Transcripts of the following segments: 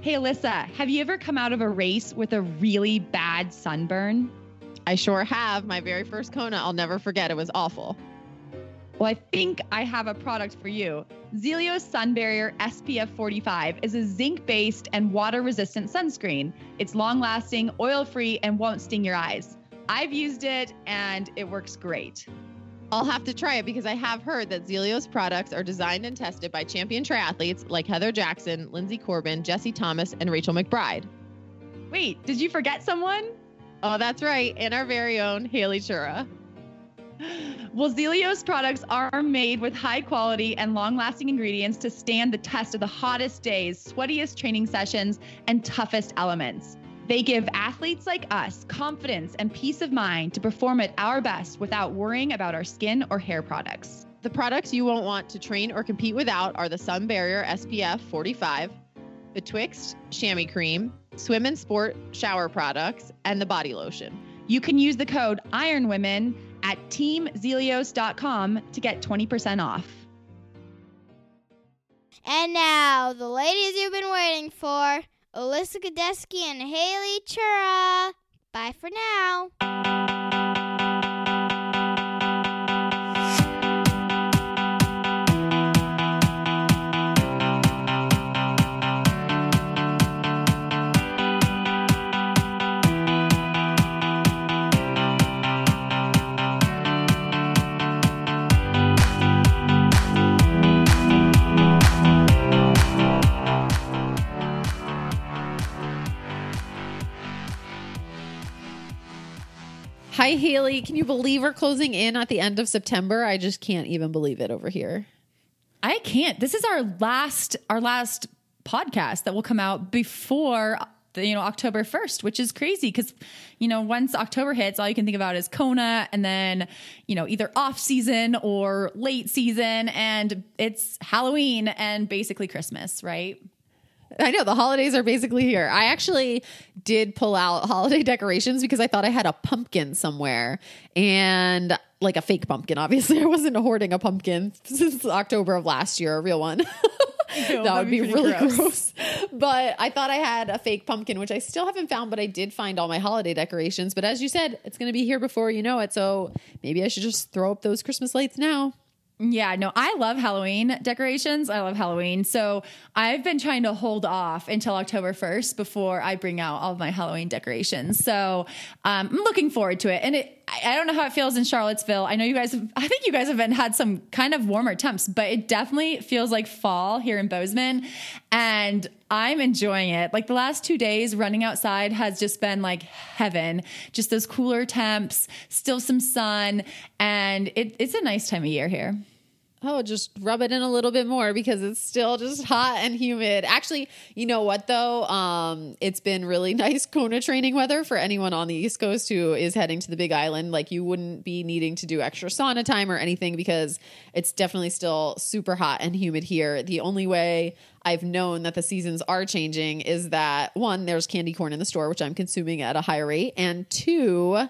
Hey, Alyssa, have you ever come out of a race with a really bad sunburn? I sure have. My very first Kona, I'll never forget. It was awful. Well, I think I have a product for you. Zealios Sun Barrier SPF 45 is a zinc based and water resistant sunscreen. It's long lasting, oil free, and won't sting your eyes. I've used it and it works great. I'll have to try it because I have heard that Zealios products are designed and tested by champion triathletes like Heather Jackson, Linsey Corbin, Jesse Thomas, and Rachel McBride. Wait, did you forget someone? Oh, that's right. And our very own Haley Chura. Well, Zealios products are made with high quality and long lasting ingredients to stand the test of the hottest days, sweatiest training sessions, and toughest elements. They give athletes like us confidence and peace of mind to perform at our best without worrying about our skin or hair products. The products you won't want to train or compete without are the Sun Barrier SPF 45, the Twixt Chamois Cream, Swim and Sport shower products, and the body lotion. You can use the code IRONWOMEN at teamzealios.com to get 20% off. And now, the ladies you've been waiting for Alyssa Godesky and Haley Chura. Bye for now. Hi, Haley. Can you believe we're closing in at the end of September? I just can't even believe it over here. I can't. This is our last our last podcast that will come out before the, you know October 1st, which is crazy cuz you know once October hits all you can think about is Kona and then you know either off season or late season and it's Halloween and basically Christmas, right? I know the holidays are basically here. I actually did pull out holiday decorations because I thought I had a pumpkin somewhere and like a fake pumpkin. Obviously, I wasn't hoarding a pumpkin since October of last year, a real one. that would be, pretty really gross. But I thought I had a fake pumpkin, which I still haven't found, but I did find all my holiday decorations. But as you said, it's going to be here before you know it. So maybe I should just throw up those Christmas lights now. Yeah, no, I love Halloween decorations. I love Halloween. So I've been trying to hold off until October 1st before I bring out all of my Halloween decorations. So um, I'm looking forward to it. And it, I don't know how it feels in Charlottesville. I know you guys, have, I think you guys have been, had some kind of warmer temps, but it definitely feels like fall here in Bozeman. And I'm enjoying it. Like the last two days, running outside has just been like heaven. Just those cooler temps, still some sun, and it, it's a nice time of year here. Oh, just rub it in a little bit more because it's still just hot and humid. Actually, you know what though? Um, it's been really nice Kona training weather for anyone on the East Coast who is heading to the Big Island. Like you wouldn't be needing to do extra sauna time or anything because it's definitely still super hot and humid here. The only way I've known that the seasons are changing is that one, there's candy corn in the store, which I'm consuming at a high rate, and two,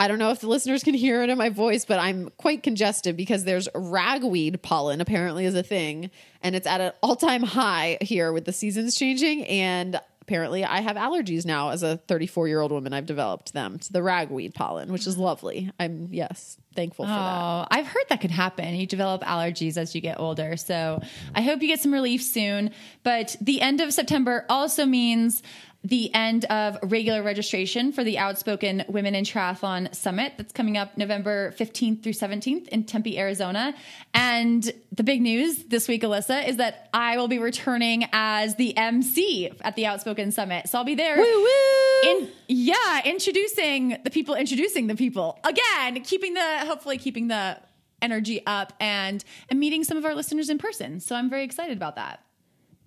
I don't know if the listeners can hear it in my voice, but I'm quite congested because there's ragweed pollen apparently is a thing, and it's at an all time high here with the seasons changing. And apparently I have allergies now as a 34 year old woman. I've developed them to the ragweed pollen, which is lovely. I'm, yes, thankful for that. Oh, I've heard that could happen. You develop allergies as you get older. So I hope you get some relief soon. But the end of September also means the end of regular registration for the Outspoken Women in Triathlon Summit that's coming up November 15th through 17th in Tempe, Arizona. And the big news this week, Alyssa, is that I will be returning as the MC at the Outspoken Summit. So I'll be there. Woo woo! In, yeah, introducing the people, introducing the people again, keeping the hopefully keeping the energy up and and meeting some of our listeners in person. So I'm very excited about that.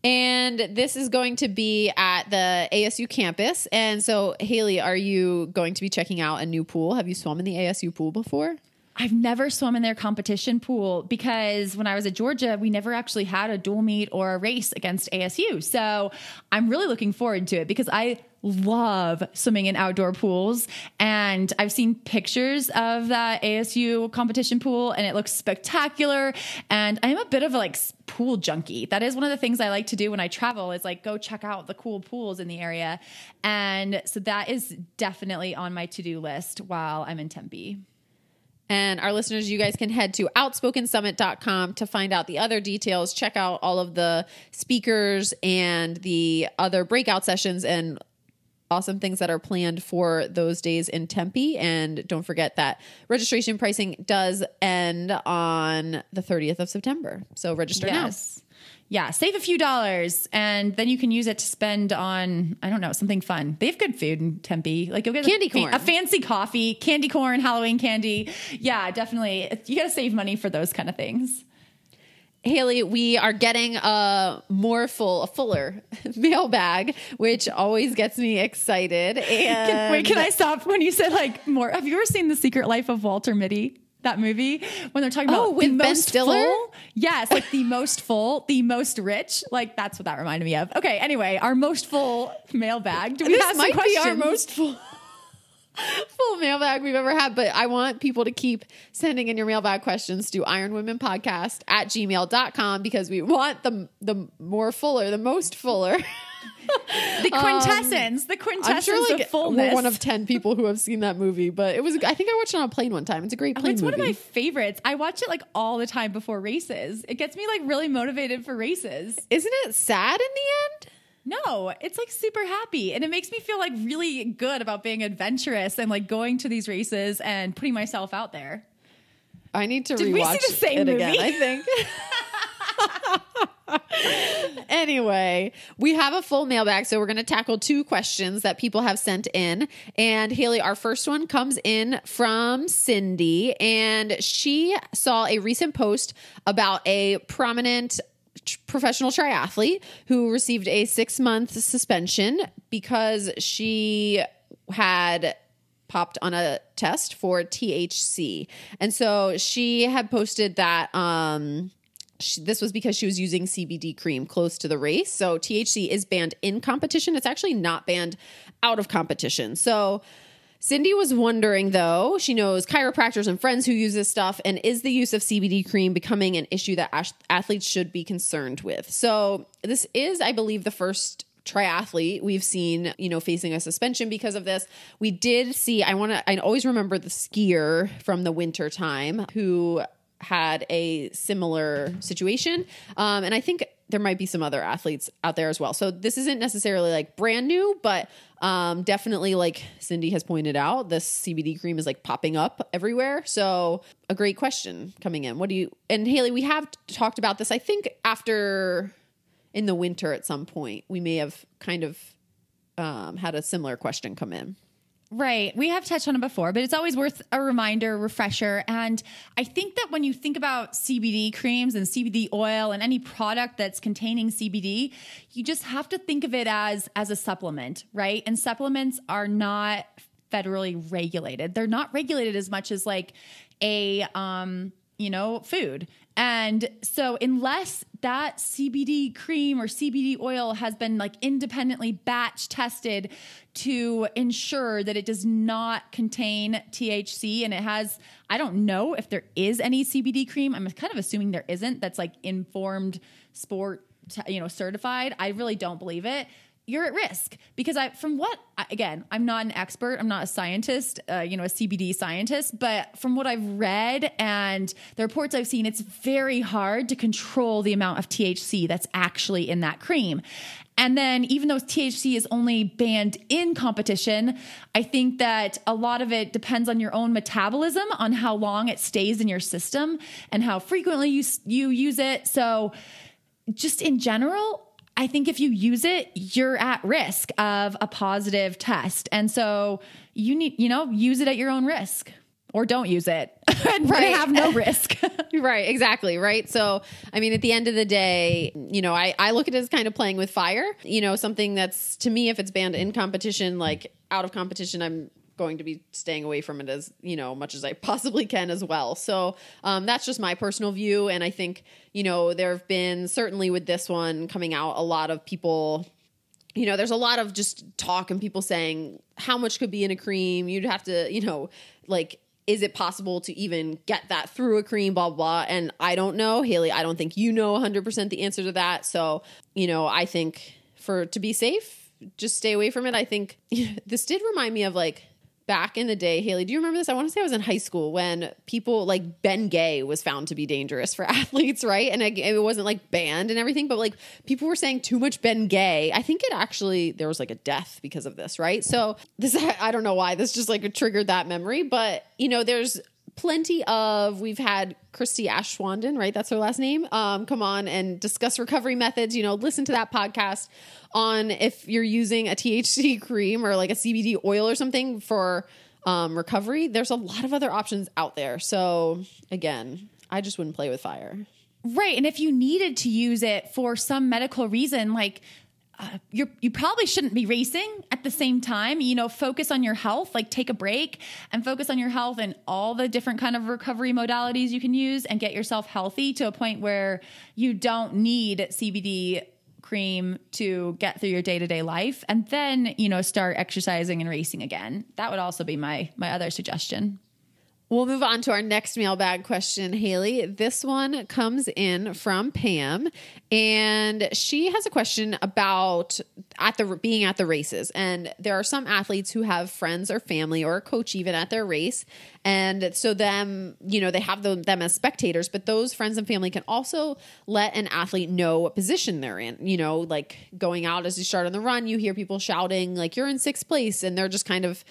And this is going to be at the ASU campus. And so, Haley, are you going to be checking out a new pool? Have you swum in the ASU pool before? I've never swum in their competition pool because when I was at Georgia, we never actually had a dual meet or a race against ASU. So I'm really looking forward to it because I love swimming in outdoor pools. And I've seen pictures of that ASU competition pool and it looks spectacular. And I'm a bit of a like pool junkie. That is one of the things I like to do when I travel is like go check out the cool pools in the area. And so that is definitely on my to-do list while I'm in Tempe. And our listeners, you guys can head to outspokensummit.com to find out the other details. Check out all of the speakers and the other breakout sessions and awesome things that are planned for those days in Tempe. And don't forget that registration pricing does end on the 30th of September. So register now. Yes. Yeah, save a few dollars and then you can use it to spend on, I don't know, something fun. They have good food in Tempe. Like you'll get Candy a, corn. a fancy coffee, candy corn, Halloween candy. Yeah, definitely. You got to save money for those kind of things. Haley, we are getting a more full, a fuller mailbag, which always gets me excited. And Can, wait, can I stop when you said like more? Have you ever seen The Secret Life of Walter Mitty? That movie when they're talking Oh, about with the Ben most Stiller? full? Yes, like the most full, the most rich. Like that's what that reminded me of. Okay, anyway, our most full mailbag. Do we this have might be our most full full mailbag we've ever had but i want people to keep sending in your mailbag questions to ironwomenpodcast at gmail.com because we want the the more fuller the most fuller the um, quintessence, the i'm quintessence sure like of fullness. we're one of 10 people who have seen that movie but it was i think i watched it on a plane one time it's a great plane it's movie one of my favorites. I watch it like all the time before races. It gets me like really motivated for races. isn't it sad in the end No, it's like super happy and it makes me feel like really good about being adventurous and like going to these races and putting myself out there. I need to Did we see rewatch the same it again. movie? I think. anyway, we have a full mailbag, so we're going to tackle two questions that people have sent in. And Haley, our first one comes in from Cindy, and she saw a recent post about a prominent professional triathlete who received a six month suspension because she had popped on a test for THC. And so she had posted that um she, this was because she was using CBD cream close to the race. So THC is banned in competition. It's actually not banned out of competition. So Cindy was wondering though, she knows chiropractors and friends who use this stuff, and is the use of CBD cream becoming an issue that athletes should be concerned with? So, this is, I believe, the first triathlete we've seen, you know, facing a suspension because of this. We did see, I want to, I always remember the skier from the winter time who had a similar situation. Um, and I think there might be some other athletes out there as well. So this isn't necessarily like brand new, but um, definitely like Cindy has pointed out, this CBD cream is like popping up everywhere. So a great question coming in. What do you, and Haley, we have talked about this, I think after in the winter at some point, we may have kind of um, had a similar question come in. Right. We have touched on it before, but it's always worth a reminder, refresher. And I think that when you think about CBD creams and CBD oil and any product that's containing CBD, you just have to think of it as as a supplement, right? And supplements are not federally regulated. They're not regulated as much as like a um, you know, food. And so unless that CBD cream or CBD oil has been like independently batch tested to ensure that it does not contain THC and it has I don't know if there is any CBD cream. I'm kind of assuming there isn't that's like informed sport you know certified. I really don't believe it you're at risk because I, from what, again, I'm not an expert, I'm not a scientist, uh, you know, a CBD scientist, but from what I've read and the reports I've seen, it's very hard to control the amount of THC that's actually in that cream. And then, even though THC is only banned in competition, I think that a lot of it depends on your own metabolism, on how long it stays in your system, and how frequently you you use it. So, just in general, I think if you use it, you're at risk of a positive test. And so you need, you know, use it at your own risk or don't use it and right. have no risk. right, exactly. Right. So, I mean, at the end of the day, you know, I, I look at it as kind of playing with fire, you know, something that's to me, if it's banned in competition, like out of competition, I'm going to be staying away from it as you know much as I possibly can as well. So um, that's just my personal view, and I think you know there have been certainly with this one coming out a lot of people. You know, there's a lot of just talk and people saying how much could be in a cream. You'd have to, you know, like is it possible to even get that through a cream blah, blah blah and i don't know haley i don't think you know 100% the answer to that so you know i think for to be safe just stay away from it i think this did remind me of like back in the day, Haley, do you remember this? I want to say I was in high school when people like Ben Gay was found to be dangerous for athletes, right? And it, wasn't like banned and everything, but like people were saying too much Ben Gay. I think it actually, there was like a death because of this, right? So this, I don't know why this just like triggered that memory, but you know, there's plenty of we've had Christie Aschwanden right? That's her last name. Um, come on and discuss recovery methods. You know, listen to that podcast on if you're using a THC cream or like a CBD oil or something for um, recovery. There's a lot of other options out there. So again, I just wouldn't play with fire. Right. And if you needed to use it for some medical reason, like uh, you you probably shouldn't be racing at the same time. You know, focus on your health, like take a break and focus on your health and all the different kind of recovery modalities you can use and get yourself healthy to a point where you don't need CBD cream to get through your day-to-day life and then, you know, start exercising and racing again. That would also be my my other suggestion. We'll move on to our next mailbag question, Haley. This one comes in from Pam, and she has a question about at the being at the races. And there are some athletes who have friends or family or a coach even at their race, and so them, you know, they have them, them as spectators. But those friends and family can also let an athlete know what position they're in. You know, like going out as you start on the run, you hear people shouting like you're in sixth place, and they're just kind of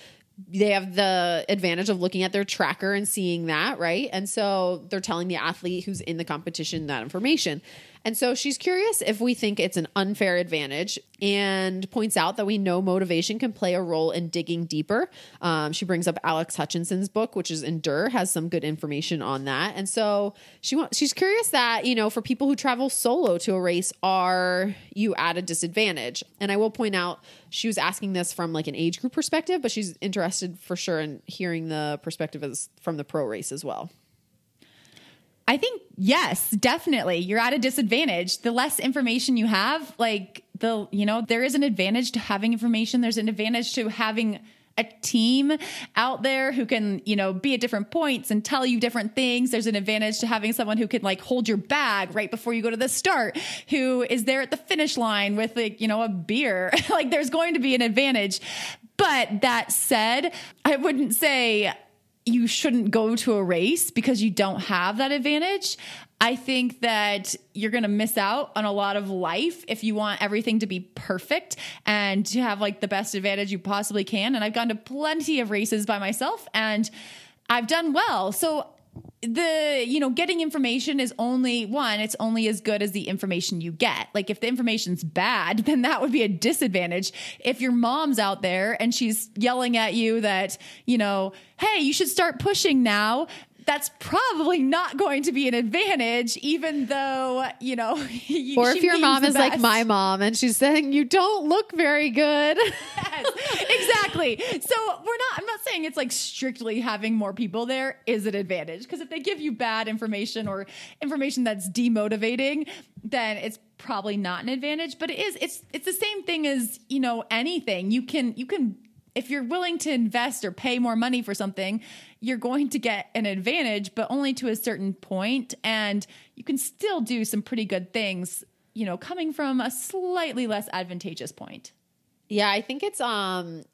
they have the advantage of looking at their tracker and seeing that, right? And so they're telling the athlete who's in the competition that information. And so she's curious if we think it's an unfair advantage and points out that we know motivation can play a role in digging deeper. Um, she brings up Alex Hutchinson's book, which is Endure, has some good information on that. And so she she's curious that, you know, for people who travel solo to a race, are you at a disadvantage? And I will point out she was asking this from like an age group perspective, but she's interested for sure in hearing the perspective as from the pro race as well. I think yes, definitely. You're at a disadvantage. The less information you have, like the, you know, there is an advantage to having information. There's an advantage to having a team out there who can, you know, be at different points and tell you different things. There's an advantage to having someone who can like hold your bag right before you go to the start, who is there at the finish line with like, you know, a beer. like there's going to be an advantage. But that said, I wouldn't say you shouldn't go to a race because you don't have that advantage. I think that you're going to miss out on a lot of life if you want everything to be perfect and to have like the best advantage you possibly can. And I've gone to plenty of races by myself and I've done well. So the you know getting information is only one it's only as good as the information you get. Like if the information's bad then that would be a disadvantage. If your mom's out there and she's yelling at you that you know hey you should start pushing now that's probably not going to be an advantage, even though, you know, or if your mom is best. like my mom and she's saying, you don't look very good. yes, exactly. So we're not, I'm not saying it's like strictly having more people there is an advantage. Because if they give you bad information or information that's demotivating, then it's probably not an advantage. But it is, it's, it's the same thing as, you know, anything. You can, you can, if you're willing to invest or pay more money for something, you're going to get an advantage, but only to a certain point, and you can still do some pretty good things, you know, coming from a slightly less advantageous point. Yeah, I think it's um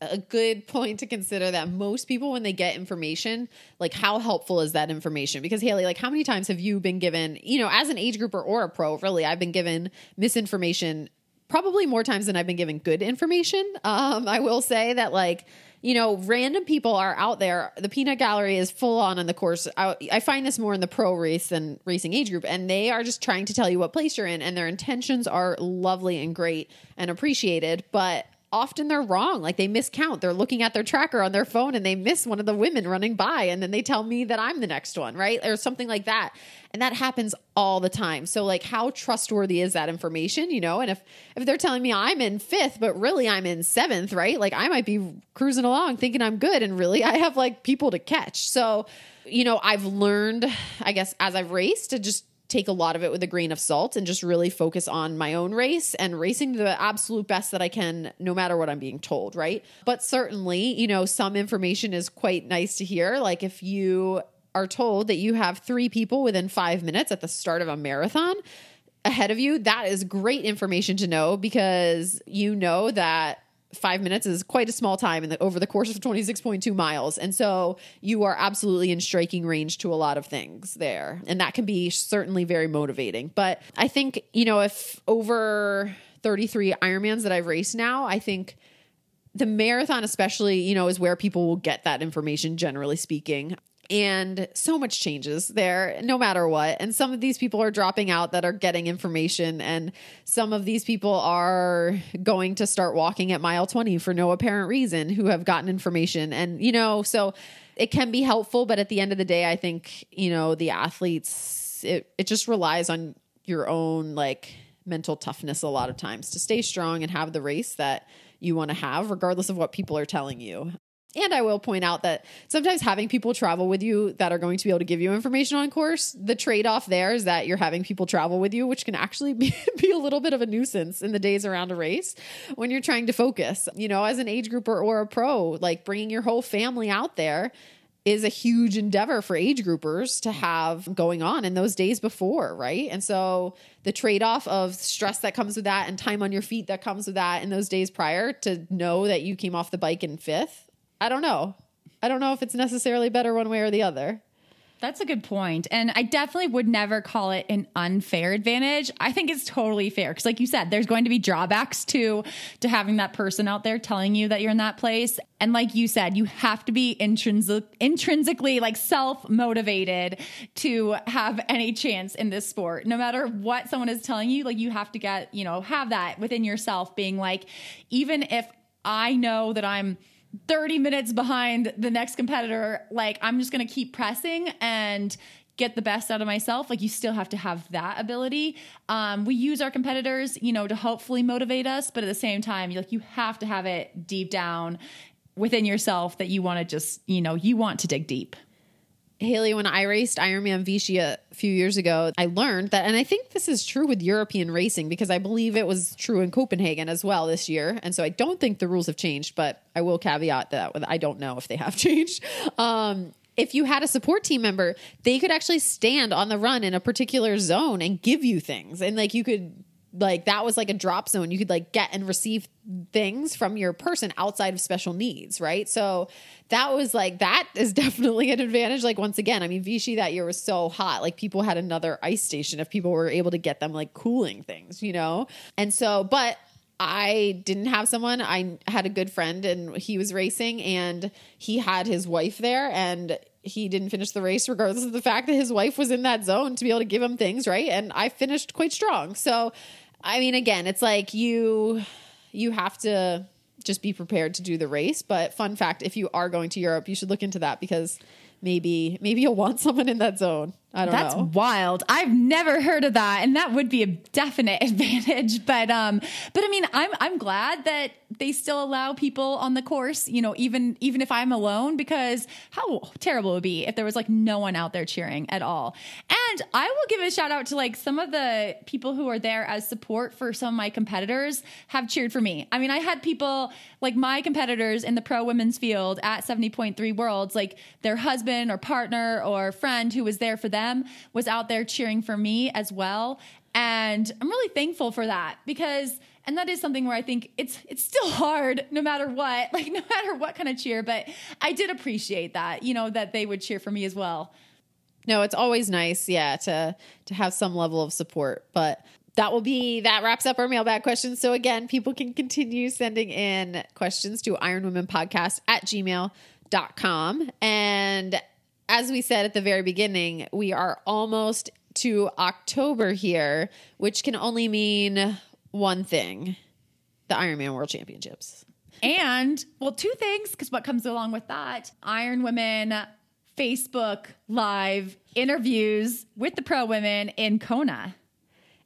a good point to consider that most people when they get information, like how helpful is that information? Because Haley, like how many times have you been given, you know, as an age grouper or a pro, really, I've been given misinformation probably more times than I've been given good information. Um, I will say that like you know, random people are out there. The peanut gallery is full on in the course. I, I, find this more in the pro race than racing age group, and they are just trying to tell you what place you're in, and their intentions are lovely and great and appreciated. But often they're wrong. Like they miscount. They're looking at their tracker on their phone and they miss one of the women running by and then they tell me that I'm the next one, right? Or something like that. And that happens all the time. So like how trustworthy is that information, you know? And if if they're telling me I'm in 5th but really I'm in 7th, right? Like I might be cruising along thinking I'm good and really I have like people to catch. So you know, I've learned, I guess, as I've raced to just take a lot of it with a grain of salt and just really focus on my own race and racing the absolute best that I can, no matter what I'm being told, right? But certainly, you know, some information is quite nice to hear. Like if you are told that you have three people within five minutes at the start of a marathon ahead of you, that is great information to know because you know that five minutes is quite a small time in the, over the course of 26.2 miles. And so you are absolutely in striking range to a lot of things there. And that can be certainly very motivating. But I think, you know, if over 33 Ironmans that I've raced now, I think the marathon especially you know is where people will get that information generally speaking and so much changes there no matter what. And some of these people are dropping out that are getting information. And some of these people are going to start walking at mile 20 for no apparent reason who have gotten information. And you know so it can be helpful but at the end of the day i think you know the athletes it, it just relies on your own like mental toughness a lot of times to stay strong and have the race that you want to have regardless of what people are telling you and I will point out that sometimes having people travel with you that are going to be able to give you information on course, the trade off there is that you're having people travel with you, which can actually be, be, a little bit of a nuisance in the days around a race when you're trying to focus. You know, as an age grouper or a pro, like bringing your whole family out there is a huge endeavor for age groupers to have going on in those days before, right? And so the trade off of stress that comes with that and time on your feet that comes with that in those days prior to know that you came off the bike in fifth I don't know. I don't know if it's necessarily better one way or the other. That's a good point. And I definitely would never call it an unfair advantage. I think it's totally fair because like you said, there's going to be drawbacks to to having that person out there telling you that you're in that place. And like you said, you have to be intrinsic intrinsically like self-motivated to have any chance in this sport. No matter what someone is telling you, like you have to get, you know, have that within yourself being like even if I know that I'm 30 minutes behind the next competitor, like I'm just going to keep pressing and get the best out of myself. Like you still have to have that ability. Um, we use our competitors, you know, to hopefully motivate us, but at the same time, like you have to have it deep down within yourself that you want to just, you know, you want to dig deep. Haley, when I raced Ironman Vichy a few years ago, I learned that, and I think this is true with European racing because I believe it was true in Copenhagen as well this year. And so I don't think the rules have changed, but I will caveat that with I don't know if they have changed. Um, if you had a support team member, they could actually stand on the run in a particular zone and give you things. And like you could like that was like a drop zone. You could like get and receive things from your person outside of special needs, right? So that was like that is definitely an advantage. Like once again, I mean Vichy that year was so hot. Like people had another ice station if people were able to get them like cooling things, you know? And so but I didn't have someone. I had a good friend and he was racing and he had his wife there and he didn't finish the race regardless of the fact that his wife was in that zone to be able to give him things, right? And I finished quite strong. So I mean, again, it's like you you have to just be prepared to do the race. But fun fact, if you are going to Europe, you should look into that because maybe maybe you'll want someone in that zone. I don't That's know. That's wild. I've never heard of that, and that would be a definite advantage. But um, but I mean, I'm I'm glad that they still allow people on the course. You know, even even if I'm alone, because how terrible it would be if there was like no one out there cheering at all. And I will give a shout out to like some of the people who are there as support for some of my competitors have cheered for me. I mean, I had people like my competitors in the pro women's field at 70.3 worlds, like their husband or partner or friend who was there for them them was out there cheering for me as well. And I'm really thankful for that because and that is something where I think it's it's still hard no matter what, like no matter what kind of cheer, but I did appreciate that, you know, that they would cheer for me as well. No, it's always nice, yeah, to to have some level of support. But that will be that wraps up our mailbag questions. So again, people can continue sending in questions to ironwomenpodcast at gmail.com. And as we said at the very beginning, we are almost to October here, which can only mean one thing the Ironman World Championships. And well, two things, because what comes along with that Iron Women Facebook live interviews with the pro women in Kona.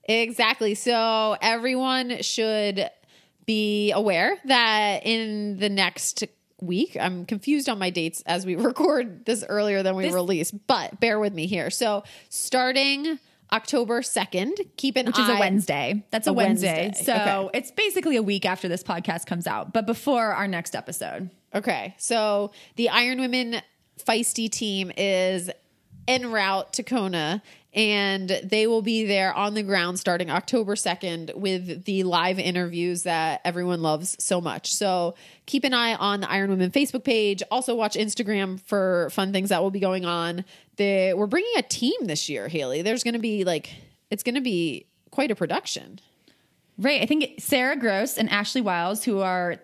Exactly. So everyone should be aware that in the next week, I'm confused on my dates as we record this earlier than we This- release, but bear with me here. So starting October 2nd, keep an which eye is a Wednesday. That's a, A Wednesday. Wednesday. So Okay. it's basically a week after this podcast comes out, but before our next episode. Okay. So the Iron Women Feisty team is en route to Kona and they will be there on the ground starting October 2nd with the live interviews that everyone loves so much. So keep an eye on the Iron Women Facebook page. Also watch Instagram for fun things that will be going on. The, we're bringing a team this year, Haley. There's going to be like, it's going to be quite a production. Right. I think Sarah Gross and Ashley Wiles, who are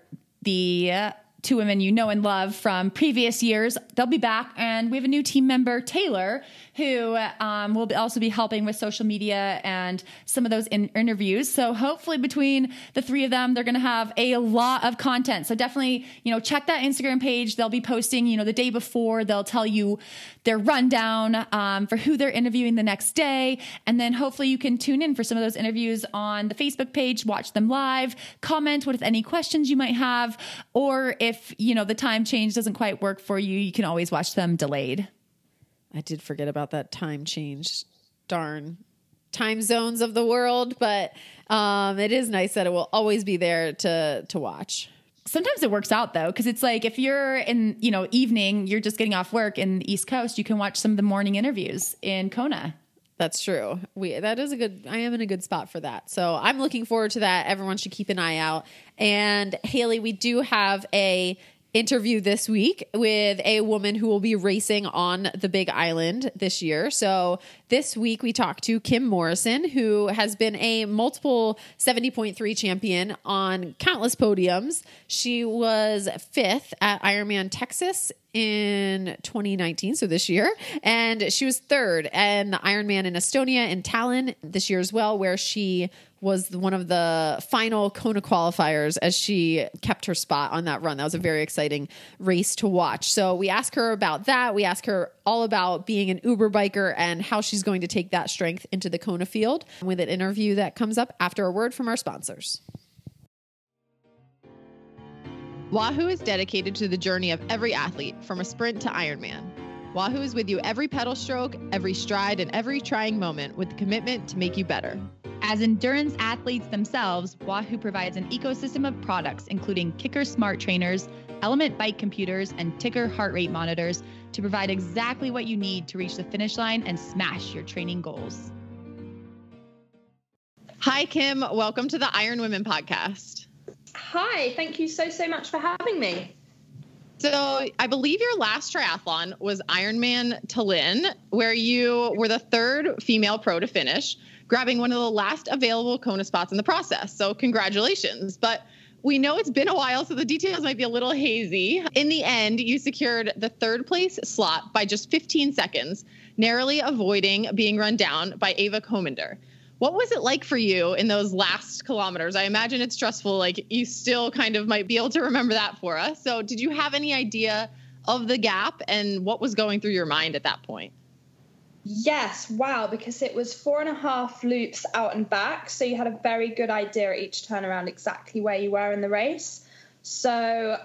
the uh, two women you know and love from previous years, they'll be back. And we have a new team member, Taylor, who um, will be also be helping with social media and some of those in- interviews. So hopefully, between the three of them, they're going to have a lot of content. So definitely, you know, check that Instagram page. They'll be posting, you know, the day before. They'll tell you their rundown um, for who they're interviewing the next day, and then hopefully you can tune in for some of those interviews on the Facebook page, watch them live, comment with any questions you might have, or if you know the time change doesn't quite work for you, you can always watch them delayed. I did forget about that time change. Darn time zones of the world, but um, it is nice that it will always be there to to watch. Sometimes it works out though, because it's like if you're in you know evening, you're just getting off work in the East Coast, you can watch some of the morning interviews in Kona. That's true. We that is a good. I am in a good spot for that. So I'm looking forward to that. Everyone should keep an eye out. And Haley, we do have a interview this week with a woman who will be racing on the Big Island this year. So this week we talked to Kim Morrison, who has been a multiple 70.3 champion on countless podiums. She was fifth at Ironman Texas in 2019, so this year, and she was third and the Ironman in Estonia in Tallinn this year as well, where she was one of the final Kona qualifiers as she kept her spot on that run. That was a very exciting race to watch. So we asked her about that. We asked her all about being an Uber biker and how she's going to take that strength into the Kona field with an interview that comes up after a word from our sponsors. Wahoo is dedicated to the journey of every athlete from a sprint to Ironman. Wahoo is with you every pedal stroke, every stride, and every trying moment with the commitment to make you better. As endurance athletes themselves, Wahoo provides an ecosystem of products, including KICKR Smart Trainers, ELEMNT Bike Computers, and TICKR Heart Rate Monitors to provide exactly what you need to reach the finish line and smash your training goals. Hi, Kim. Welcome to the Iron Women podcast. Hi, thank you so, so much for having me. So, I believe your last triathlon was Ironman Tallinn, where you were the third female pro to finish, grabbing one of the last available Kona spots in the process. So, congratulations. But we know it's been a while, so the details might be a little hazy. In the end, you secured the third place slot by just 15 seconds, narrowly avoiding being run down by Ava Kominder. What was it like for you in those last kilometers? I imagine it's stressful. Like you still kind of might be able to remember that for us. So, did you have any idea of the gap and what was going through your mind at that point? Yes, wow, because it was four and a half loops out and back. So you had a very good idea at each turnaround exactly where you were in the race. So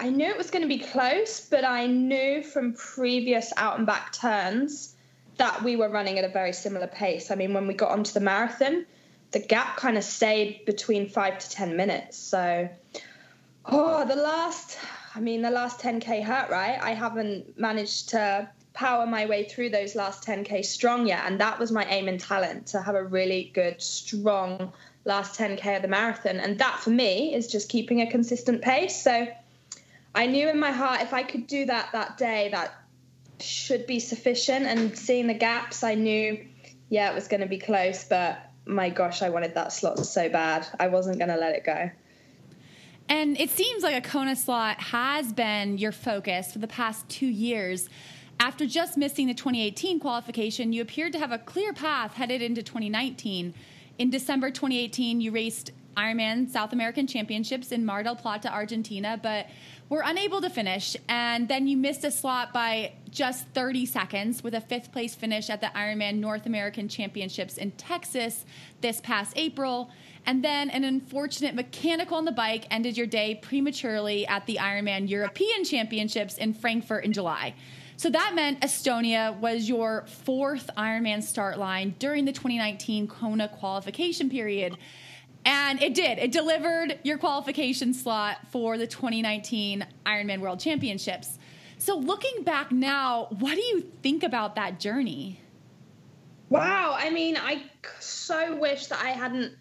I knew it was going to be close, but I knew from previous out and back turns that we were running at a very similar pace. I mean, when we got onto the marathon, the gap kind of stayed between five to 10 minutes. So, oh, the last, I mean, the last 10K hurt, right? I haven't managed to power my way through those last 10k strong yet and that was my aim and Tallinn to have a really good strong last 10k of the marathon. And that for me is just keeping a consistent pace. So i knew in my heart if i could do that that day that should be sufficient. And seeing the gaps i knew yeah it was going to be close. But my gosh i wanted that slot so bad. I wasn't going to let it go. And it seems like a Kona slot has been your focus for the past two years. After just missing the 2018 qualification, you appeared to have a clear path headed into 2019. In December 2018, you raced Ironman South American Championships in Mar del Plata, Argentina, but were unable to finish. And then you missed a slot by just 30 seconds with a fifth place finish at the Ironman North American Championships in Texas this past April. And then an unfortunate mechanical on the bike ended your day prematurely at the Ironman European Championships in Frankfurt in July. So that meant Estonia was your fourth Ironman start line during the 2019 Kona qualification period. And it did. It delivered your qualification slot for the 2019 Ironman World Championships. So looking back now, what do you think about that journey? Wow. I mean, I so wish that I hadn't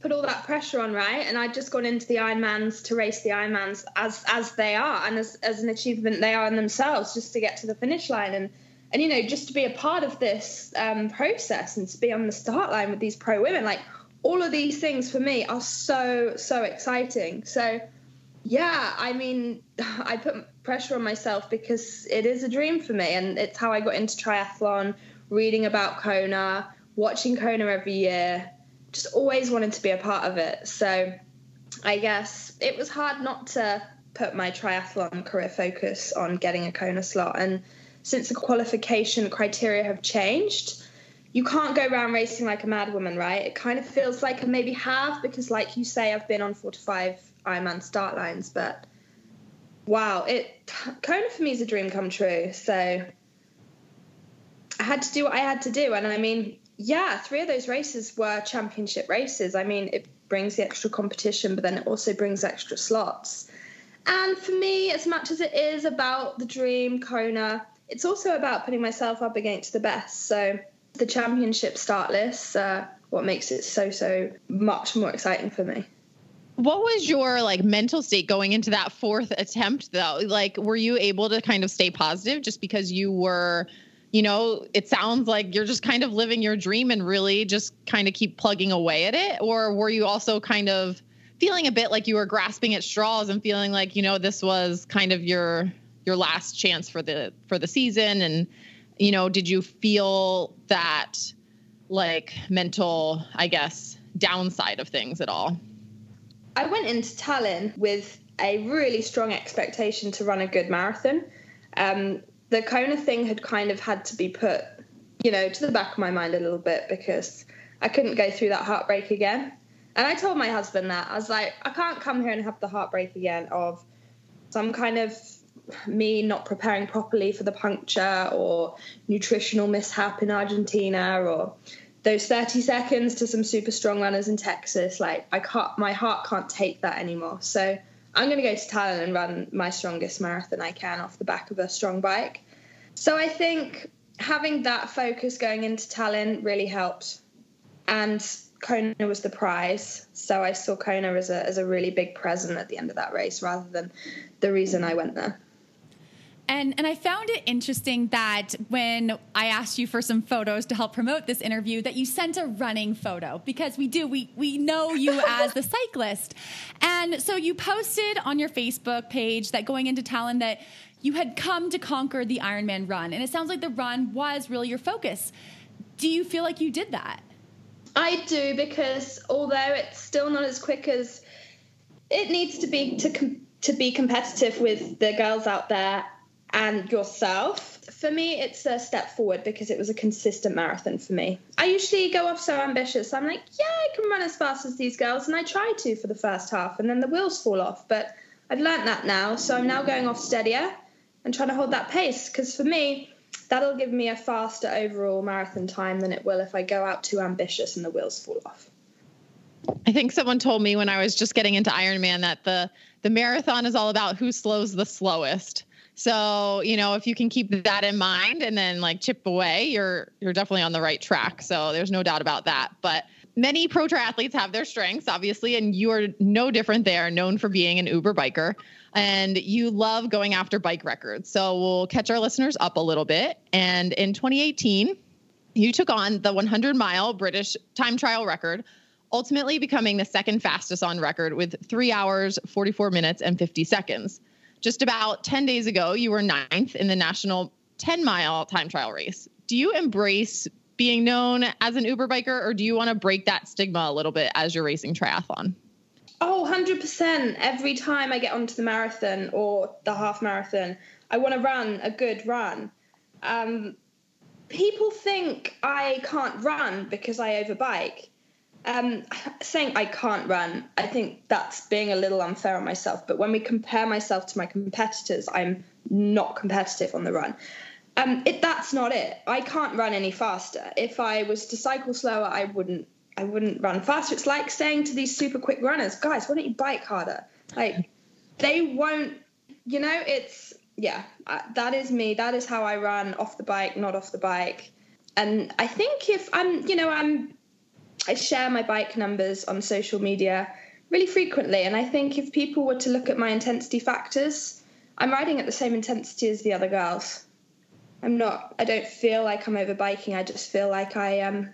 put all that pressure on, right? And I'd just gone into the Ironmans to race the Ironmans as as they are and as, as an achievement they are in themselves, just to get to the finish line and and you know just to be a part of this um, process and to be on the start line with these pro women, like all of these things for me are so so exciting. So yeah, I mean, I put pressure on myself because it is a dream for me, and it's how I got into triathlon, reading about Kona, watching Kona every year just always wanted to be a part of it. So I guess it was hard not to put my triathlon career focus on getting a Kona slot. And since the qualification criteria have changed, you can't go around racing like a mad woman, right? It kind of feels like I maybe have because, like you say, I've been on four to five Ironman start lines, but wow, it Kona for me is a dream come true. So I had to do what I had to do, and I mean, yeah, three of those races were championship races. I mean, it brings the extra competition, but then it also brings extra slots. And for me, as much as it is about the dream, Kona, it's also about putting myself up against the best. So the championship start list, uh, what makes it so, so much more exciting for me. What was your like mental state going into that fourth attempt though? Like, were you able to kind of stay positive just because you were you know, it sounds like you're just kind of living your dream and really just kind of keep plugging away at it? Or were you also kind of feeling a bit like you were grasping at straws and feeling like, you know, this was kind of your your last chance for the for the season and you know, did you feel that like mental, I guess, downside of things at all? I went into Tallinn with a really strong expectation to run a good marathon. Um, the Kona thing had kind of had to be put, you know, to the back of my mind a little bit because I couldn't go through that heartbreak again. And I told my husband that I was like, I can't come here and have the heartbreak again of some kind of me not preparing properly for the puncture or nutritional mishap in Argentina or those 30 seconds to some super strong runners in Texas. Like I can't, my heart can't take that anymore. So I'm going to go to Tallinn and run my strongest marathon I can off the back of a strong bike. So I think having that focus going into Tallinn really helped. And Kona was the prize. So I saw Kona as a, as a really big present at the end of that race rather than the reason I went there. And and I found it interesting that when I asked you for some photos to help promote this interview, that you sent a running photo because we do we we know you as the cyclist, and so you posted on your Facebook page that going into Tallinn that you had come to conquer the Ironman run, and it sounds like the run was really your focus. Do you feel like you did that? I do because although it's still not as quick as it needs to be to com- to be competitive with the girls out there and yourself. For me, it's a step forward because it was a consistent marathon for me. I usually go off so ambitious. I'm like, yeah, I can run as fast as these girls, and I try to for the first half, and then the wheels fall off. But I've learnt that now, so I'm now going off steadier and trying to hold that pace because for me, that'll give me a faster overall marathon time than it will if I go out too ambitious and the wheels fall off. I think someone told me when I was just getting into Ironman that the the marathon is all about who slows the slowest. So, you know, if you can keep that in mind and then like chip away, you're you're definitely on the right track. So there's no doubt about that. But many pro triathletes have their strengths, obviously, and you are no different. there, known for being an Uber biker and you love going after bike records. So we'll catch our listeners up a little bit. And in 2018, you took on the 100 mile British time trial record, ultimately becoming the second fastest on record with three hours, 44 minutes, and 50 seconds. Just about 10 days ago, you were ninth in the national 10 mile time trial race. Do you embrace being known as an Uber biker, or do you want to break that stigma a little bit as you're racing triathlon? Oh, 100%. Every time I get onto the marathon or the half marathon, I want to run a good run. Um, people think I can't run because I overbike. Um, saying I can't run, I think that's being a little unfair on myself. But when we compare myself to my competitors, I'm not competitive on the run. Um, it, that's not it. I can't run any faster. If I was to cycle slower, I wouldn't. I wouldn't run faster. It's like saying to these super quick runners, guys, why don't you bike harder? Like they won't. You know, it's yeah. that is me. That is how I run off the bike, not off the bike. And I think if I'm, you know, I'm I share my bike numbers on social media really frequently. And I think if people were to look at my intensity factors, I'm riding at the same intensity as the other girls. I'm not, I don't feel like I'm over biking. I just feel like I, um,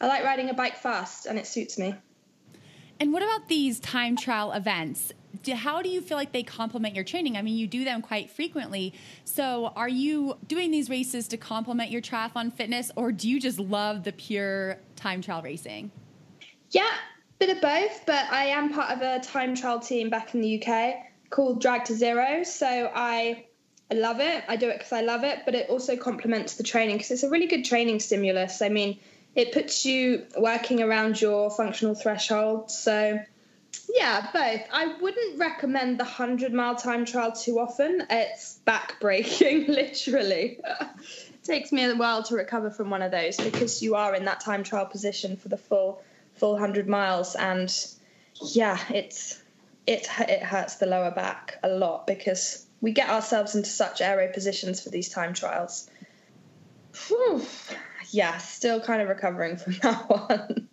I like riding a bike fast and it suits me. And what about these time trial events? how do you feel like they complement your training? I mean, you do them quite frequently. So, are you doing these races to complement your triathlon fitness, or do you just love the pure time trial racing? Yeah, bit of both. But I am part of a time trial team back in the UK called Drag to Zero. So I I love it. I do it because I love it, but it also complements the training because it's a really good training stimulus. I mean, it puts you working around your functional threshold. So yeah, both. I wouldn't recommend the 100 mile time trial too often. It's backbreaking, literally. Takes me a while to recover from one of those because you are in that time trial position for the full full 100 miles and yeah, it's it it hurts the lower back a lot because we get ourselves into such aero positions for these time trials. Whew. Yeah, still kind of recovering from that one.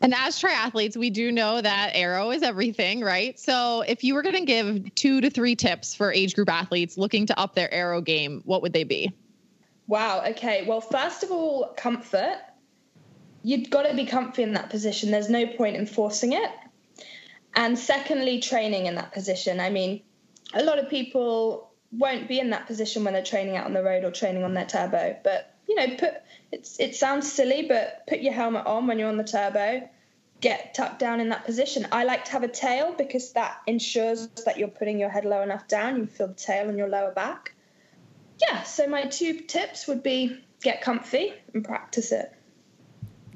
And as triathletes, we do know that aero is everything, right? So if you were going to give two to three tips for age group athletes looking to up their aero game, what would they be? Wow. Okay. Well, first of all, comfort. You've got to be comfy in that position. There's no point in forcing it. And secondly, training in that position. I mean, a lot of people won't be in that position when they're training out on the road or training on their turbo, but you know, put it's it sounds silly, but put your helmet on when you're on the turbo. Get tucked down in that position. I like to have a tail because that ensures that you're putting your head low enough down. You feel the tail on your lower back. Yeah, so my two tips would be get comfy and practice it.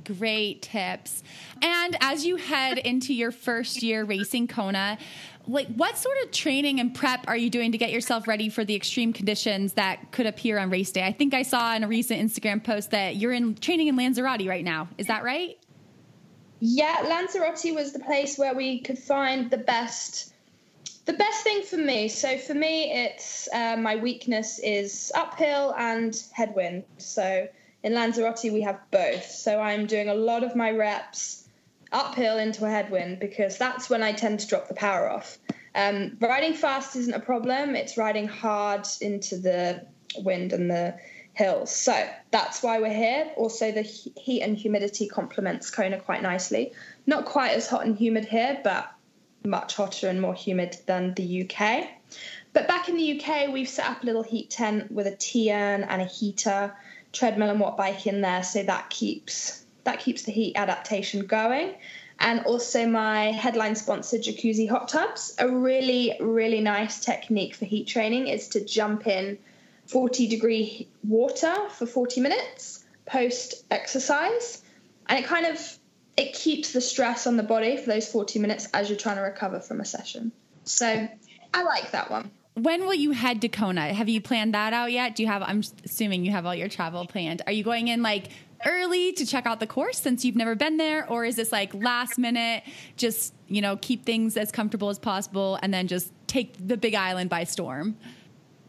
Great tips. And as you head into your first year racing Kona, like what sort of training and prep are you doing to get yourself ready for the extreme conditions that could appear on race day? I think I saw in a recent Instagram post that you're in training in Lanzarote right now. Is that right? Yeah, Lanzarote was the place where we could find the best the best thing for me. So for me, it's uh, my weakness is uphill and headwind. So in Lanzarote, we have both. So I'm doing a lot of my reps uphill into a headwind because that's when I tend to drop the power off. Um, riding fast isn't a problem, it's riding hard into the wind and the hills. So that's why we're here. Also, the heat and humidity complements Kona quite nicely. Not quite as hot and humid here, but much hotter and more humid than the UK. But back in the UK, we've set up a little heat tent with a tea urn and a heater, treadmill and watt bike in there, so that keeps that keeps the heat adaptation going. And also my headline sponsor, Jacuzzi Hot Tubs. A really, really nice technique for heat training is to jump in 40 degree water for 40 minutes post exercise. And it kind of it keeps the stress on the body for those 40 minutes as you're trying to recover from a session. So I like that one. When will you head to Kona? Have you planned that out yet? Do you have I'm assuming you have all your travel planned. Are you going in like early to check out the course since you've never been there or is this like last minute just you know keep things as comfortable as possible and then just take the big island by storm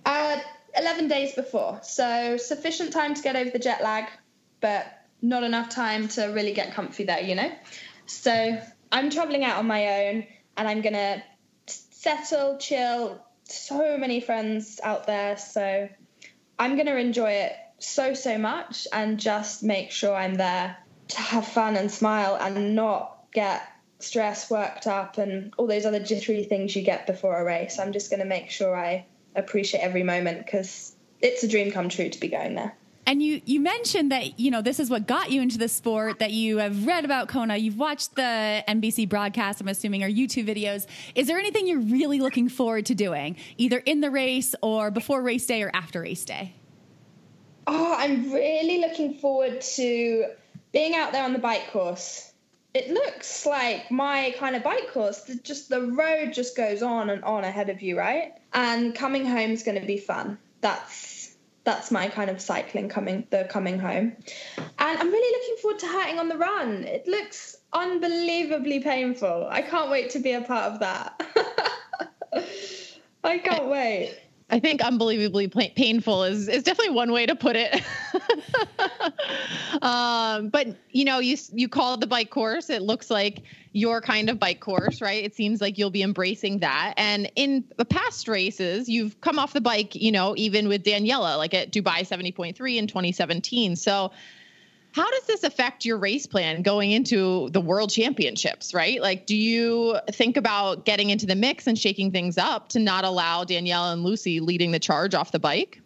Uh, 11 days before. So sufficient time to get over the jet lag, but not enough time to really get comfy there, you know? So I'm traveling out on my own and I'm going to settle, chill. So many friends out there. So I'm going to enjoy it so, so much and just make sure I'm there to have fun and smile and not get stress worked up, and all those other jittery things you get before a race. I'm just going to make sure I appreciate every moment because it's a dream come true to be going there. And you you mentioned that you know this is what got you into the sport. That you have read about Kona, you've watched the NBC broadcast. I'm assuming or YouTube videos. Is there anything you're really looking forward to doing, either in the race or before race day or after race day? Oh, I'm really looking forward to being out there on the bike course. It looks like my kind of bike course. Just the road just goes on and on ahead of you, right? And coming home is going to be fun. That's that's my kind of cycling coming the coming home. And I'm really looking forward to hurting on the run. It looks unbelievably painful. I can't wait to be a part of that. I can't wait. I think unbelievably painful is is definitely one way to put it. um, but you know, you you call it the bike course. It looks like your kind of bike course, right? It seems like you'll be embracing that. And in the past races, you've come off the bike, you know, even with Daniela, like at Dubai 70.3 in 2017. So how does this affect your race plan going into the world championships, right? Like, do you think about getting into the mix and shaking things up to not allow Daniela and Lucy leading the charge off the bike?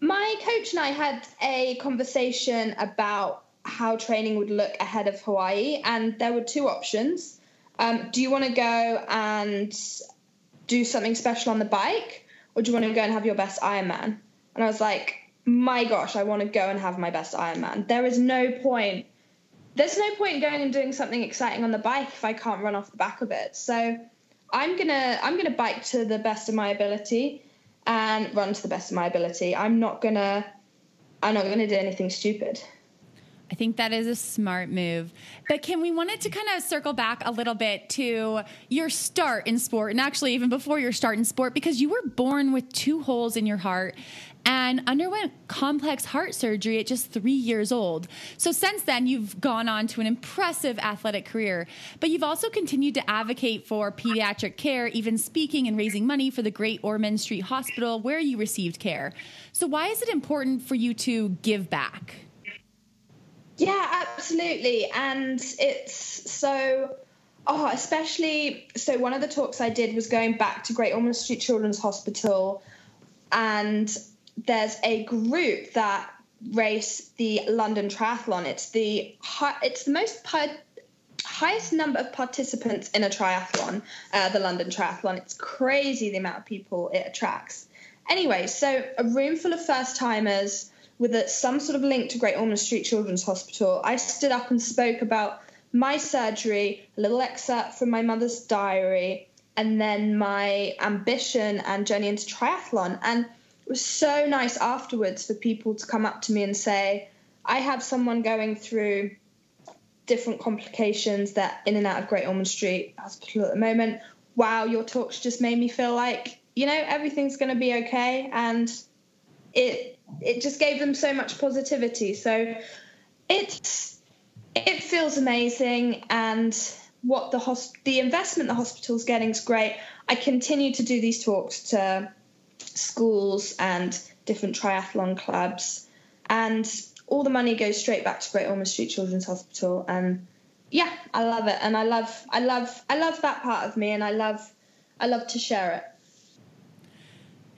My coach and I had a conversation about how training would look ahead of Hawaii, and there were two options. Um, do you want to go and do something special on the bike, or do you want to go and have your best Ironman? And I was like, my gosh, I want to go and have my best Ironman. There is no point. There's no point going and doing something exciting on the bike if I can't run off the back of it. So I'm gonna I'm gonna bike to the best of my ability and run to the best of my ability. I'm not gonna I'm not gonna do anything stupid. I think that is a smart move. But Kim, we wanted to kind of circle back a little bit to your start in sport, and actually even before your start in sport, because you were born with two holes in your heart and underwent complex heart surgery at just three years old. So since then, you've gone on to an impressive athletic career, but you've also continued to advocate for pediatric care, even speaking and raising money for the Great Ormond Street Hospital where you received care. So why is it important for you to give back? Yeah, absolutely. And it's so, oh, especially, so one of the talks I did was going back to Great Ormond Street Children's Hospital. And there's a group that race the London Triathlon. It's the it's the most highest number of participants in a triathlon, uh, the London Triathlon. It's crazy the amount of people it attracts. Anyway, so a room full of first timers with a, some sort of link to Great Ormond Street Children's Hospital. I stood up and spoke about my surgery, a little excerpt from my mother's diary, and then my ambition and journey into triathlon. And was so nice afterwards for people to come up to me and say, I have someone going through different complications that in and out of Great Ormond Street Hospital at the moment. Wow, your talks just made me feel like, you know, everything's going to be okay. And it it just gave them so much positivity. So it's it feels amazing and what the hosp- the investment the hospital's getting is great. I continue to do these talks to schools and different triathlon clubs, and all the money goes straight back to Great Ormond Street Children's Hospital. And yeah, I love it, and I love I love I love that part of me, and I love I love to share it.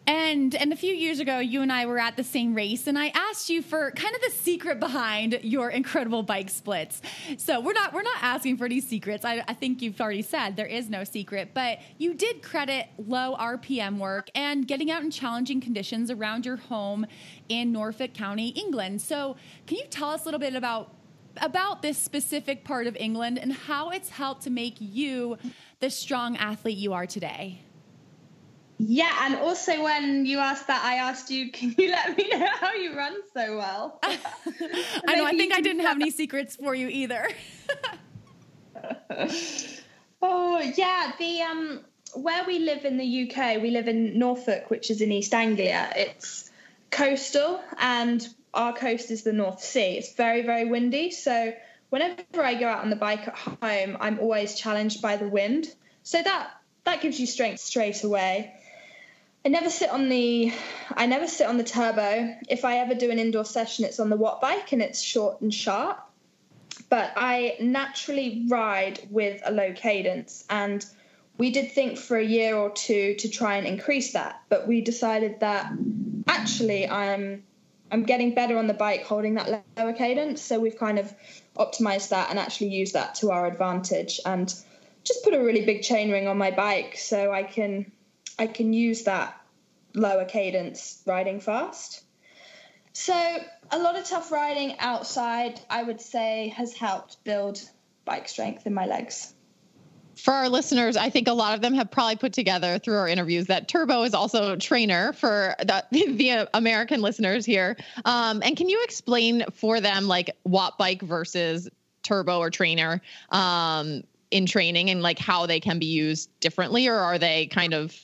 And and a few years ago, you and I were at the same race, and I asked you for kind of the secret behind your incredible bike splits. So we're not we're not asking for any secrets. I, I think you've already said there is no secret, but you did credit low RPM work and getting out in challenging conditions around your home in Norfolk County, England. So can you tell us a little bit about about this specific part of England and how it's helped to make you the strong athlete you are today? Yeah, and also when you asked that, I asked you, can you let me know how you run so well? I know, I think I didn't have any secrets for you either. oh, yeah, the um where we live in the UK, we live in Norfolk, which is in East Anglia. It's coastal, and our coast is the North Sea. It's very, very windy. So whenever I go out on the bike at home, I'm always challenged by the wind. So that that gives you strength straight away. I never sit on the I never sit on the turbo. If I ever do an indoor session, it's on the watt bike and it's short and sharp. But I naturally ride with a low cadence and we did think for a year or two to try and increase that, but we decided that actually I'm I'm getting better on the bike holding that lower cadence. So we've kind of optimized that and actually used that to our advantage and just put a really big chainring on my bike so I can I can use that lower cadence riding fast. So a lot of tough riding outside I would say has helped build bike strength in my legs for our listeners, I think a lot of them have probably put together through our interviews that Turbo is also trainer for the, the American listeners here. Um, and can you explain for them like watt bike versus Turbo or trainer um, in training and like how they can be used differently, or are they kind of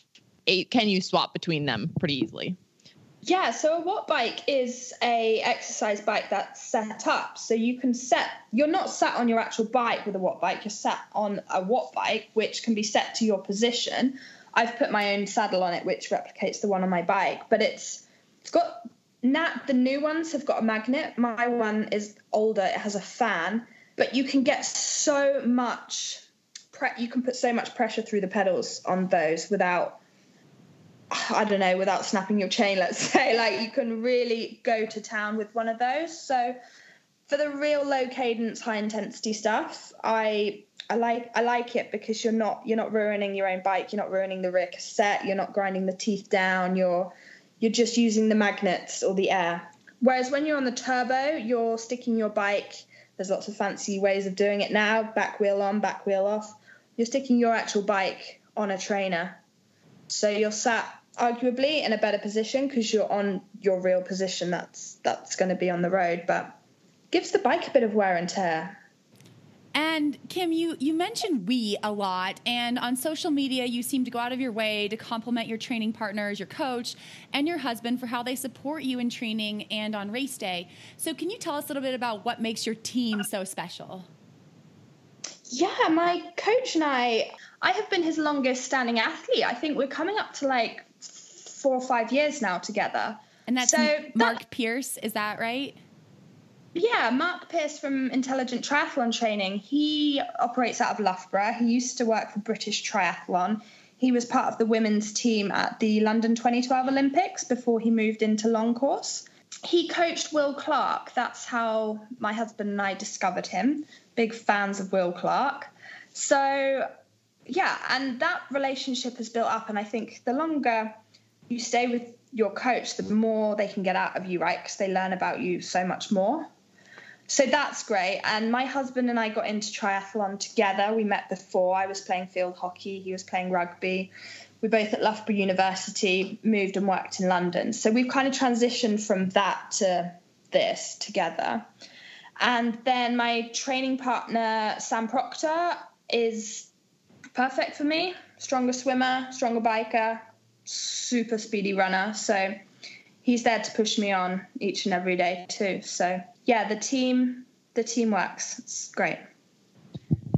can you swap between them pretty easily? Yeah, so a watt bike is a exercise bike that's set up. So you can set you're not sat on your actual bike with a watt bike, you're sat on a watt bike which can be set to your position. I've put my own saddle on it which replicates the one on my bike, but it's it's got nat the new ones have got a magnet. My one is older, it has a fan, but you can get so much pre- you can put so much pressure through the pedals on those without I don't know, without snapping your chain, let's say, like you can really go to town with one of those. So for the real low cadence, high intensity stuff, I I like I like it because you're not you're not ruining your own bike, you're not ruining the rear cassette, you're not grinding the teeth down, you're you're just using the magnets or the air. Whereas when you're on the turbo, you're sticking your bike. There's lots of fancy ways of doing it now, back wheel on, back wheel off. You're sticking your actual bike on a trainer. So you're sat arguably in a better position because you're on your real position that's that's going to be on the road but gives the bike a bit of wear and tear and Kim, you you mentioned we a lot, and on social media, you seem to go out of your way to compliment your training partners, your coach, and your husband for how they support you in training and on race day. So, can you tell us a little bit about what makes your team so special? Yeah, my coach and I, I have been his longest standing athlete. I think we're coming up to like four or five years now together. And that's so Mark that, Pearce, is that right? Yeah, Mark Pearce from Intelligent Triathlon Training. He operates out of Loughborough. He used to work for British Triathlon. He was part of the women's team at the London 2012 Olympics before he moved into long course. He coached Will Clarke. That's how my husband and I discovered him. Big fans of Will Clarke. So, yeah, and that relationship has built up. And I think the longer you stay with your coach, the more they can get out of you, right? Because they learn about you so much more. So that's great. And my husband and I got into triathlon together. We met before. I was playing field hockey, he was playing rugby. We both at Loughborough University moved and worked in London. So we've kind of transitioned from that to this together. And then my training partner, Sam Proctor, is perfect for me. Stronger swimmer, stronger biker, super speedy runner. So he's there to push me on each and every day too. So yeah, the team the team works. It's great.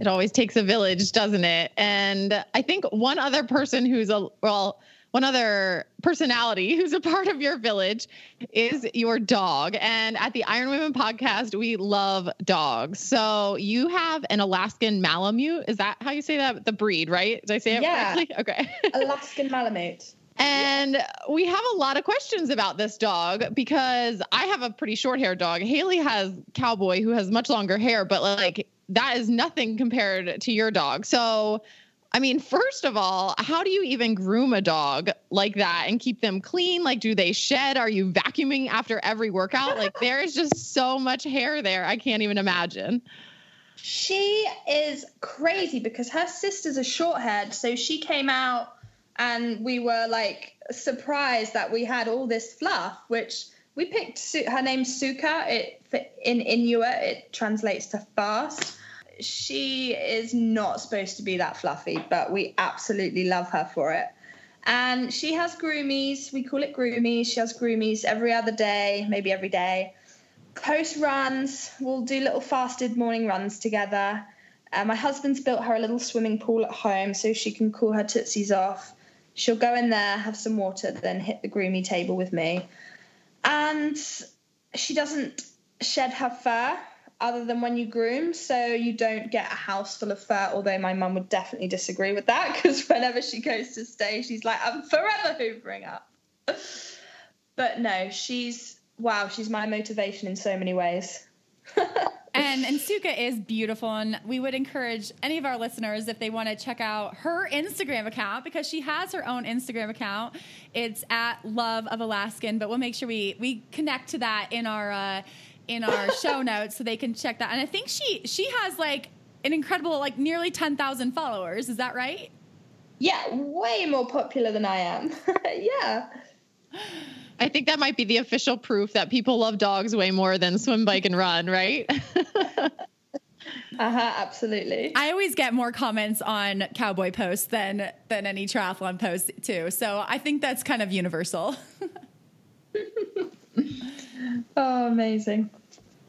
It always takes a village, doesn't it? And I think one other person who's a well, one other personality who's a part of your village is your dog. And at the Iron Women podcast, we love dogs. So you have an Alaskan Malamute. Is that how you say that? The breed, right? Did I say it yeah. correctly? Okay. Alaskan Malamute. And we have a lot of questions about this dog because I have a pretty short hair dog. Haley has Cowboy, who has much longer hair, but like that is nothing compared to your dog. So, I mean, first of all, how do you even groom a dog like that and keep them clean? Like, do they shed? Are you vacuuming after every workout? Like, there is just so much hair there. I can't even imagine. She is crazy because her sister's a short haired. So she came out and we were like surprised that we had all this fluff, which we picked. Her name's Suka. It in Inuit it translates to fast. she is not supposed to be that fluffy, but we absolutely love her for it. And she has groomies. We call it groomies. She has groomies every other day, maybe every day. Post runs, we'll do little fasted morning runs together. Uh, my husband's built her a little swimming pool at home so she can cool her tootsies off. She'll go in there, have some water, then hit the groomy table with me. And she doesn't shed her fur other than when you groom, so you don't get a house full of fur. Although my mum would definitely disagree with that because whenever she goes to stay, she's like, I'm forever hoovering up. but no, she's wow, she's my motivation in so many ways. and and Suka is beautiful, and we would encourage any of our listeners if they want to check out her Instagram account because she has her own Instagram account. It's at Love of Alaskan, but we'll make sure we we connect to that in our. Uh, in our show notes so they can check that. And I think she she has like an incredible like nearly 10,000 followers. Is that right? Yeah, way more popular than I am. yeah. I think that might be the official proof that people love dogs way more than swim, bike, and run, right? uh-huh, absolutely. I always get more comments on cowboy posts than than any triathlon post too. So I think that's kind of universal. Oh, amazing.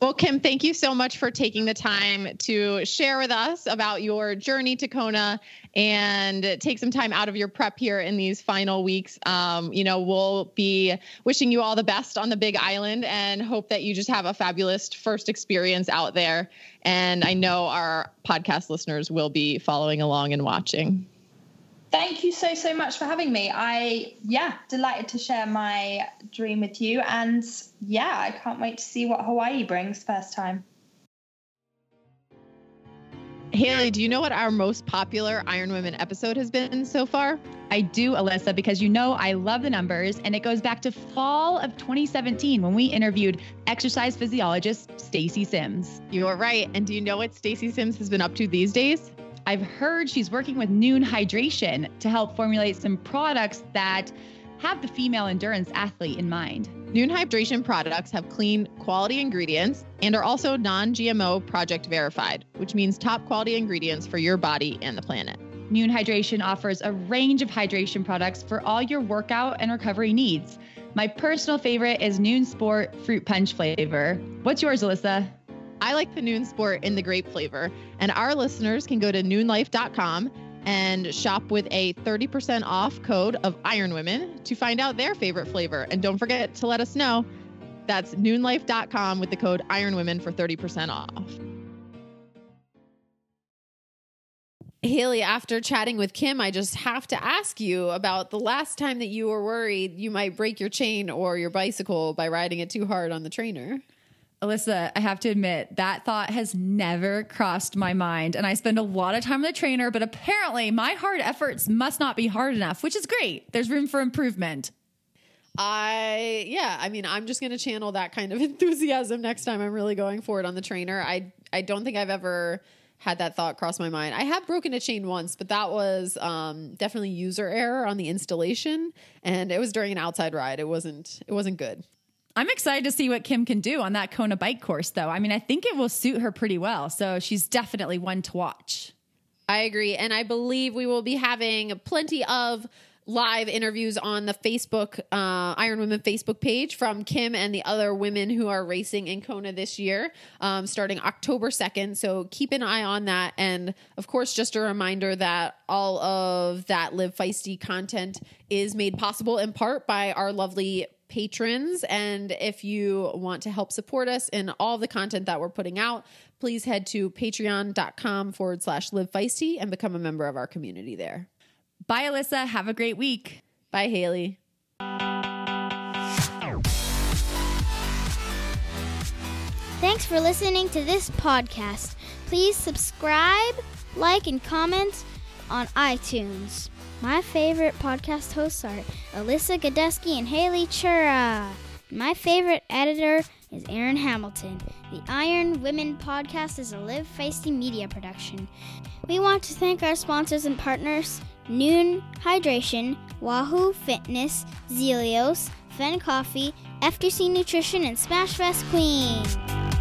Well, Kim, thank you so much for taking the time to share with us about your journey to Kona and take some time out of your prep here in these final weeks. Um, you know, we'll be wishing you all the best on the big island and hope that you just have a fabulous first experience out there. And I know our podcast listeners will be following along and watching thank you so so much for having me i yeah delighted to share my dream with you and yeah i can't wait to see what hawaii brings first time Haley, do you know what our most popular Iron Women episode has been so far? I do, Alyssa, because you know I love the numbers, and it goes back to fall of 2017 when we interviewed exercise physiologist Stacy Sims. You are right. And do you know what Stacy Sims has been up to these days? I've heard she's working with Nuun Hydration to help formulate some products that have the female endurance athlete in mind. Nuun Hydration products have clean, quality ingredients and are also non GMO project verified, which means top quality ingredients for your body and the planet. Nuun Hydration offers a range of hydration products for all your workout and recovery needs. My personal favorite is Nuun Sport Fruit Punch flavor. What's yours, Alyssa? I like the Nuun Sport in the grape flavor. And our listeners can go to nuunlife.com and shop with a 30% off code of Iron Women to find out their favorite flavor. And don't forget to let us know. That's nuunlife.com with the code Iron Women for 30% off. Haley, after chatting with Kim, I just have to ask you about the last time that you were worried you might break your chain or your bicycle by riding it too hard on the trainer. Alyssa, I have to admit that thought has never crossed my mind. And I spend a lot of time with a trainer, but apparently my hard efforts must not be hard enough, which is great. There's room for improvement. I, yeah, I mean, I'm just going to channel that kind of enthusiasm next time I'm really going for it on the trainer. I, I don't think I've ever had that thought cross my mind. I have broken a chain once, but that was um, definitely user error on the installation, and it was during an outside ride. It wasn't, it wasn't good. I'm excited to see what Kim can do on that Kona bike course, though. I mean, I think it will suit her pretty well. So she's definitely one to watch. I agree. And I believe we will be having plenty of live interviews on the Facebook uh, Iron Women Facebook page from Kim and the other women who are racing in Kona this year, um, starting October 2nd. So keep an eye on that. And of course, just a reminder that all of that Live Feisty content is made possible in part by our lovely patrons. And if you want to help support us in all the content that we're putting out, please head to patreon.com forward slash live feisty and become a member of our community there. Bye, Alyssa. Have a great week. Bye, Haley. Thanks for listening to this podcast. Please subscribe, like, and comment on iTunes. My favorite podcast hosts are Alyssa Godesky and Haley Chura. My favorite editor is Aaron Hamilton. The Iron Women podcast is a Live Feisty media production. We want to thank our sponsors and partners Nuun Hydration, Wahoo Fitness, Zealios, Fen Coffee, FTC Nutrition, and Smashfest Queen.